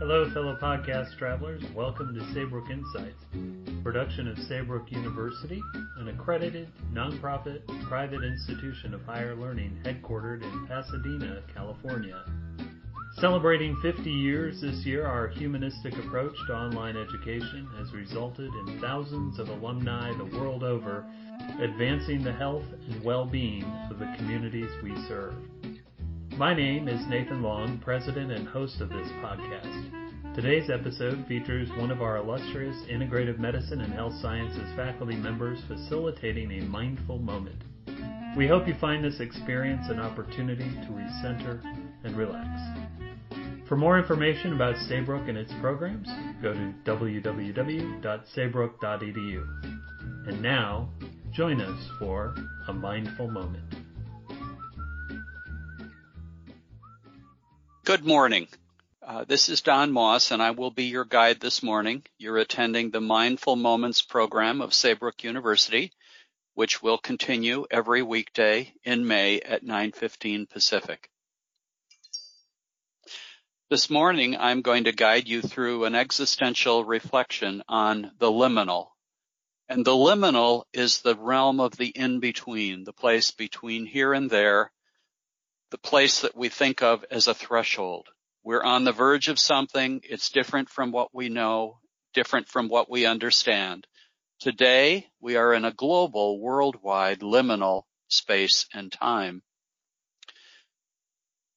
Hello, fellow podcast travelers. Welcome to Saybrook Insights, production of Saybrook University, an accredited, nonprofit, private institution of higher learning headquartered in Pasadena, California. Celebrating 50 years this year, our humanistic approach to online education has resulted in thousands of alumni the world over advancing the health and well-being of the communities we serve. My name is Nathan Long, president and host of this podcast. Today's episode features one of our illustrious integrative medicine and health sciences faculty members facilitating a mindful moment. We hope you find this experience an opportunity to recenter and relax. For more information about Saybrook and its programs, go to www.saybrook.edu. And now, join us for a mindful moment. Good morning. Uh, this is Don Moss, and I will be your guide this morning. You're attending the Mindful Moments program of Saybrook University, which will continue every weekday in May at 9:15 Pacific. This morning, I'm going to guide you through an existential reflection on the liminal. And the liminal is the realm of the in-between, the place between here and there, the place that we think of as a threshold. We're on the verge of something. It's different from what we know, different from what we understand. Today, we are in a global, worldwide, liminal space and time.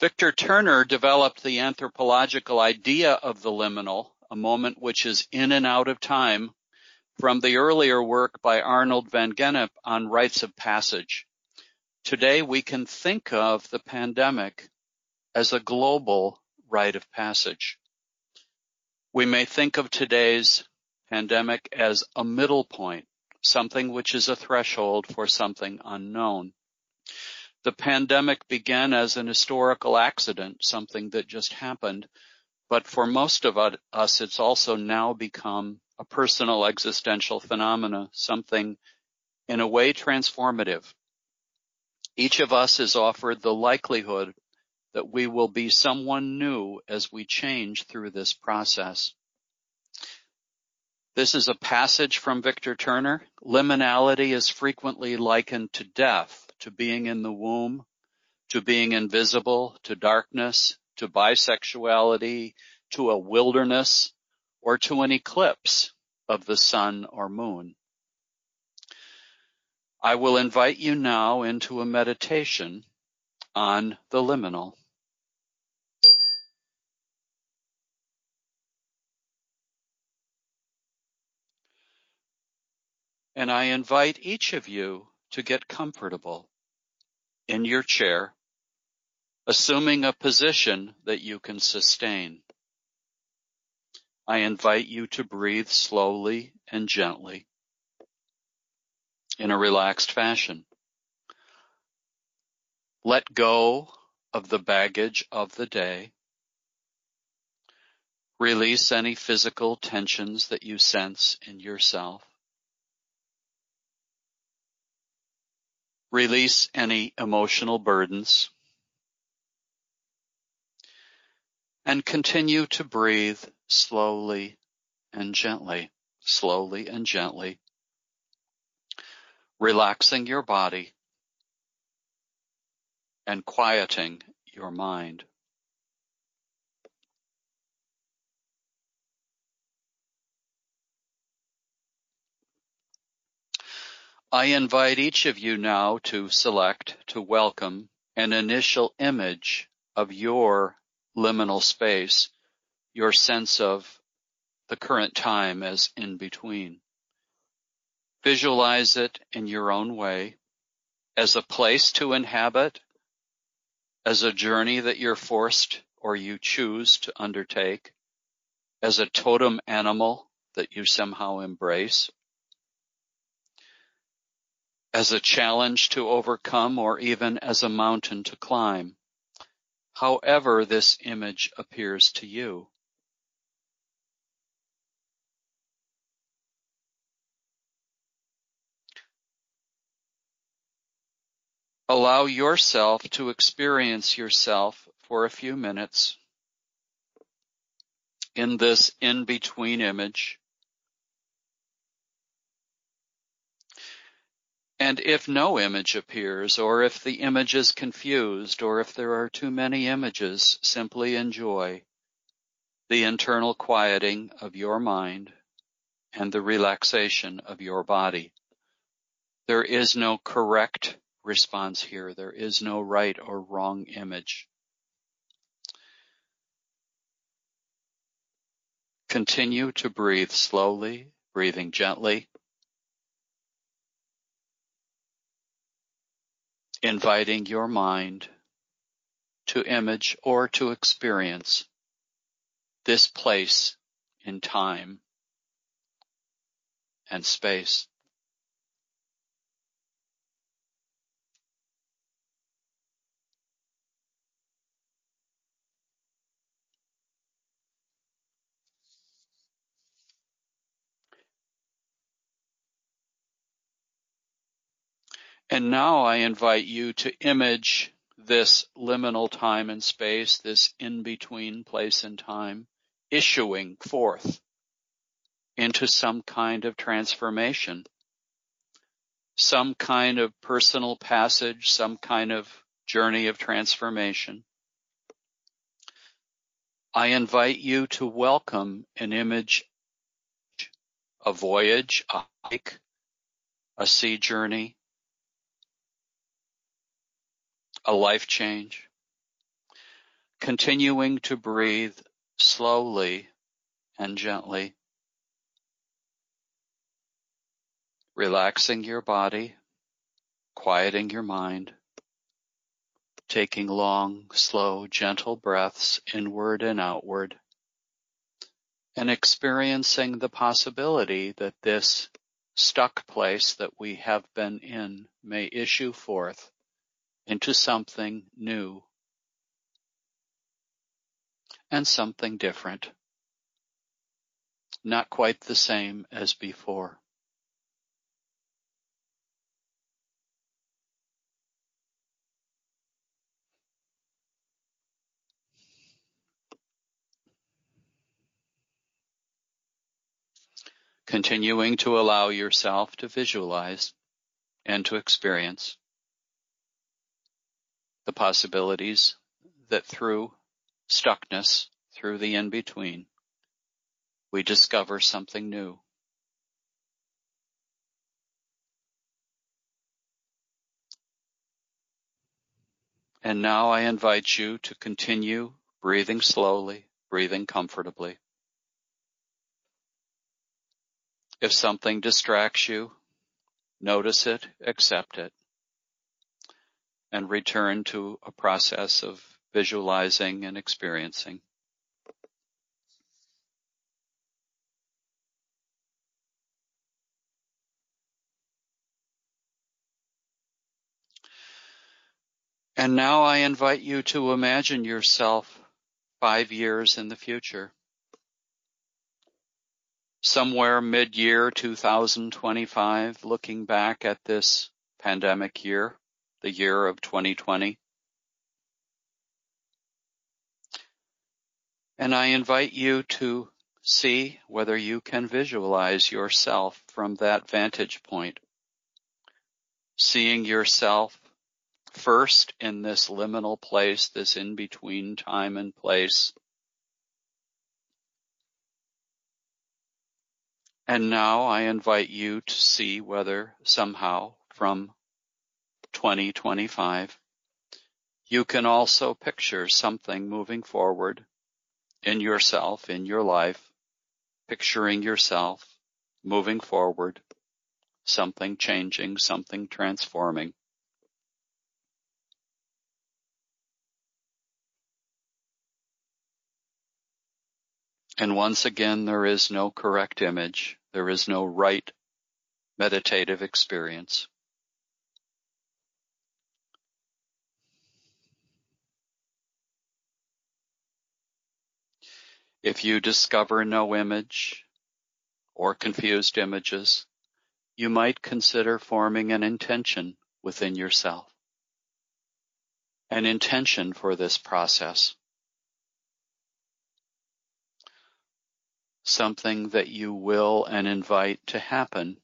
Victor Turner developed the anthropological idea of the liminal, a moment which is in and out of time, from the earlier work by Arnold van Gennep on rites of passage. Today we can think of the pandemic as a global rite of passage. We may think of today's pandemic as a middle point, something which is a threshold for something unknown. The pandemic began as an historical accident, something that just happened, but for most of us, it's also now become a personal existential phenomena, something in a way transformative. Each of us is offered the likelihood that we will be someone new as we change through this process. This is a passage from Victor Turner. Liminality is frequently likened to death, to being in the womb, to being invisible, to darkness, to bisexuality, to a wilderness, or to an eclipse of the sun or moon. I will invite you now into a meditation on the liminal. And I invite each of you to get comfortable in your chair, assuming a position that you can sustain. I invite you to breathe slowly and gently in a relaxed fashion. Let go of the baggage of the day. Release any physical tensions that you sense in yourself. Release any emotional burdens. And continue to breathe slowly and gently, slowly and gently relaxing your body and quieting your mind. I invite each of you now to select, to welcome an initial image of your liminal space, your sense of the current time as in between. Visualize it in your own way as a place to inhabit, as a journey that you're forced or you choose to undertake, as a totem animal that you somehow embrace, as a challenge to overcome or even as a mountain to climb, however this image appears to you. Allow yourself to experience yourself for a few minutes in this in-between image. And if no image appears, or if the image is confused, or if there are too many images, simply enjoy the internal quieting of your mind and the relaxation of your body. There is no correct response here. There is no right or wrong image. Continue to breathe slowly, breathing gently. Inviting your mind to image or to experience this place in time and space. And now I invite you to image this liminal time and space, this in-between place and time, issuing forth into some kind of transformation, some kind of personal passage, some kind of journey of transformation. I invite you to welcome an image, a voyage, a hike, a sea journey, a life change. Continuing to breathe slowly and gently. Relaxing your body, quieting your mind, taking long, slow, gentle breaths inward and outward, and experiencing the possibility that this stuck place that we have been in may issue forth into something new and something different. Not quite the same as before. Continuing to allow yourself to visualize and to experience the possibilities that through stuckness, through the in-between, we discover something new. And now I invite you to continue breathing slowly, breathing comfortably. If something distracts you, notice it, accept it and return to a process of visualizing and experiencing. And now I invite you to imagine yourself five years in the future. Somewhere mid-year 2025, looking back at this pandemic year the year of 2020. And I invite you to see whether you can visualize yourself from that vantage point. Seeing yourself first in this liminal place, this in between time and place. And now I invite you to see whether somehow from 2025. You can also picture something moving forward in yourself, in your life, picturing yourself moving forward, something changing, something transforming. And once again, there is no correct image. There is no right meditative experience. If you discover no image or confused images, you might consider forming an intention within yourself. an intention for this process. Something that you will and invite to happen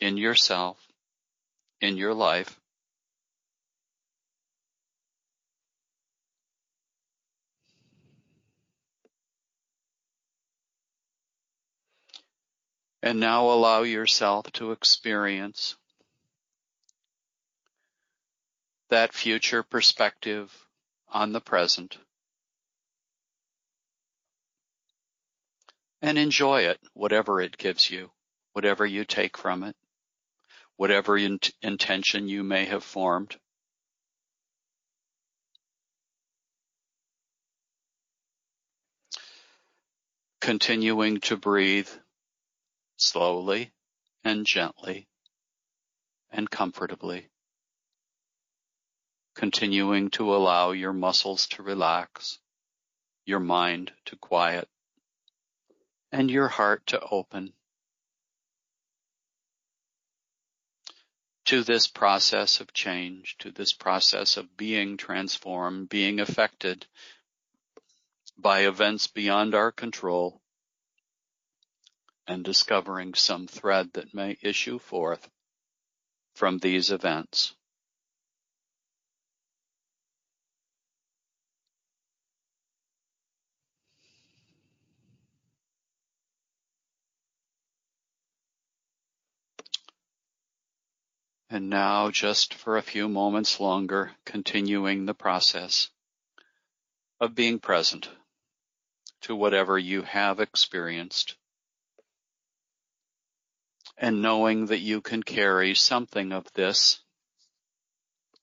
in yourself, in your life, And now allow yourself to experience that future perspective on the present. And enjoy it, whatever it gives you, whatever you take from it, whatever in- intention you may have formed. Continuing to breathe slowly and gently and comfortably, continuing to allow your muscles to relax, your mind to quiet, and your heart to open. To this process of change, to this process of being transformed, being affected by events beyond our control, and discovering some thread that may issue forth from these events. And now just for a few moments longer, continuing the process of being present to whatever you have experienced and knowing that you can carry something of this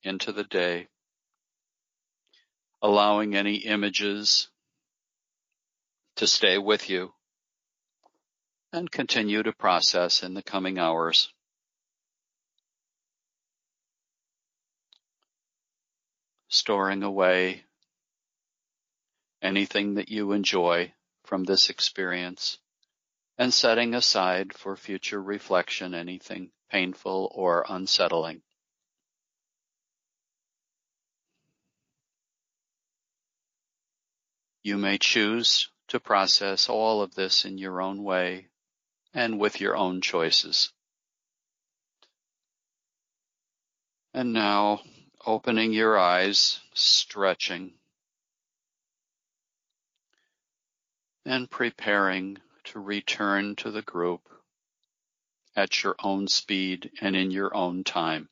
into the day, allowing any images to stay with you and continue to process in the coming hours. Storing away anything that you enjoy from this experience and setting aside for future reflection anything painful or unsettling. You may choose to process all of this in your own way and with your own choices. And now opening your eyes, stretching, and preparing to return to the group at your own speed and in your own time.